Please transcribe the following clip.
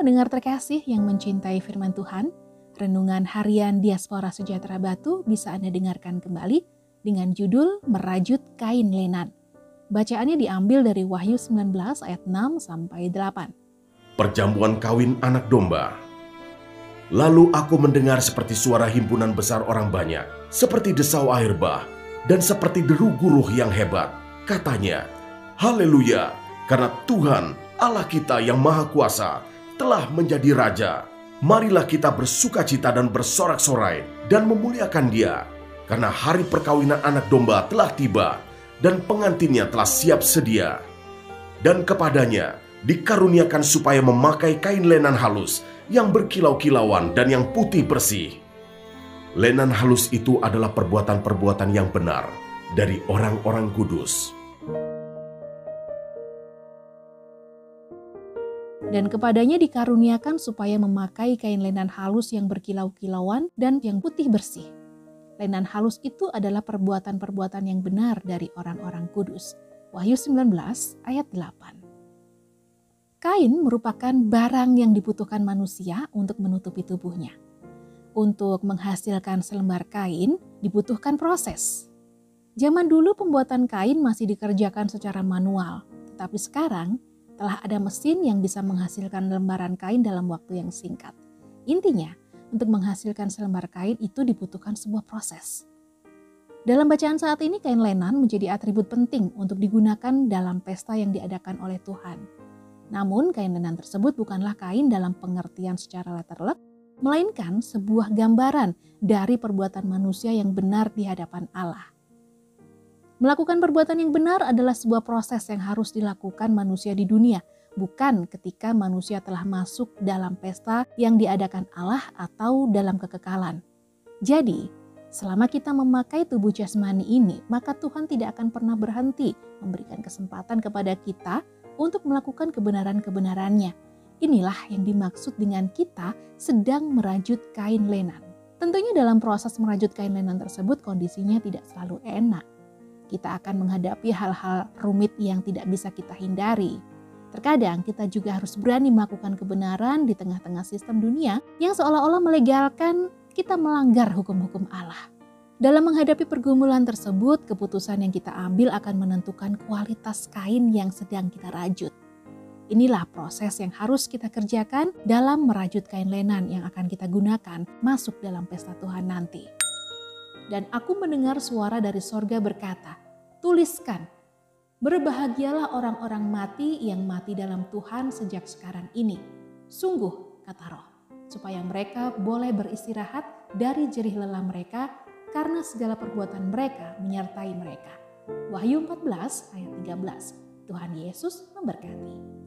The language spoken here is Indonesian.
pendengar terkasih yang mencintai firman Tuhan, renungan harian Diaspora Sejahtera Batu bisa Anda dengarkan kembali dengan judul Merajut Kain Lenan. Bacaannya diambil dari Wahyu 19 ayat 6 sampai 8. Perjamuan kawin anak domba. Lalu aku mendengar seperti suara himpunan besar orang banyak, seperti desau air bah, dan seperti deru guruh yang hebat. Katanya, Haleluya, karena Tuhan Allah kita yang Maha Kuasa telah menjadi Raja. Marilah kita bersuka cita dan bersorak-sorai dan memuliakan dia. Karena hari perkawinan anak domba telah tiba dan pengantinnya telah siap sedia. Dan kepadanya dikaruniakan supaya memakai kain lenan halus yang berkilau-kilauan dan yang putih bersih. Lenan halus itu adalah perbuatan-perbuatan yang benar dari orang-orang kudus. Dan kepadanya dikaruniakan supaya memakai kain lenan halus yang berkilau-kilauan dan yang putih bersih. Lenan halus itu adalah perbuatan-perbuatan yang benar dari orang-orang kudus. Wahyu 19 ayat 8. Kain merupakan barang yang dibutuhkan manusia untuk menutupi tubuhnya. Untuk menghasilkan selembar kain dibutuhkan proses. Zaman dulu pembuatan kain masih dikerjakan secara manual, tetapi sekarang telah ada mesin yang bisa menghasilkan lembaran kain dalam waktu yang singkat. Intinya, untuk menghasilkan selembar kain itu dibutuhkan sebuah proses. Dalam bacaan saat ini, kain lenan menjadi atribut penting untuk digunakan dalam pesta yang diadakan oleh Tuhan. Namun, kain lenan tersebut bukanlah kain dalam pengertian secara letterlek, melainkan sebuah gambaran dari perbuatan manusia yang benar di hadapan Allah. Melakukan perbuatan yang benar adalah sebuah proses yang harus dilakukan manusia di dunia, bukan ketika manusia telah masuk dalam pesta yang diadakan Allah atau dalam kekekalan. Jadi, selama kita memakai tubuh jasmani ini, maka Tuhan tidak akan pernah berhenti memberikan kesempatan kepada kita untuk melakukan kebenaran-kebenarannya. Inilah yang dimaksud dengan kita sedang merajut kain lenan. Tentunya dalam proses merajut kain lenan tersebut kondisinya tidak selalu enak kita akan menghadapi hal-hal rumit yang tidak bisa kita hindari. Terkadang kita juga harus berani melakukan kebenaran di tengah-tengah sistem dunia yang seolah-olah melegalkan kita melanggar hukum-hukum Allah. Dalam menghadapi pergumulan tersebut, keputusan yang kita ambil akan menentukan kualitas kain yang sedang kita rajut. Inilah proses yang harus kita kerjakan dalam merajut kain lenan yang akan kita gunakan masuk dalam pesta Tuhan nanti. Dan aku mendengar suara dari sorga berkata, tuliskan, berbahagialah orang-orang mati yang mati dalam Tuhan sejak sekarang ini. Sungguh, kata roh, supaya mereka boleh beristirahat dari jerih lelah mereka karena segala perbuatan mereka menyertai mereka. Wahyu 14 ayat 13. Tuhan Yesus memberkati.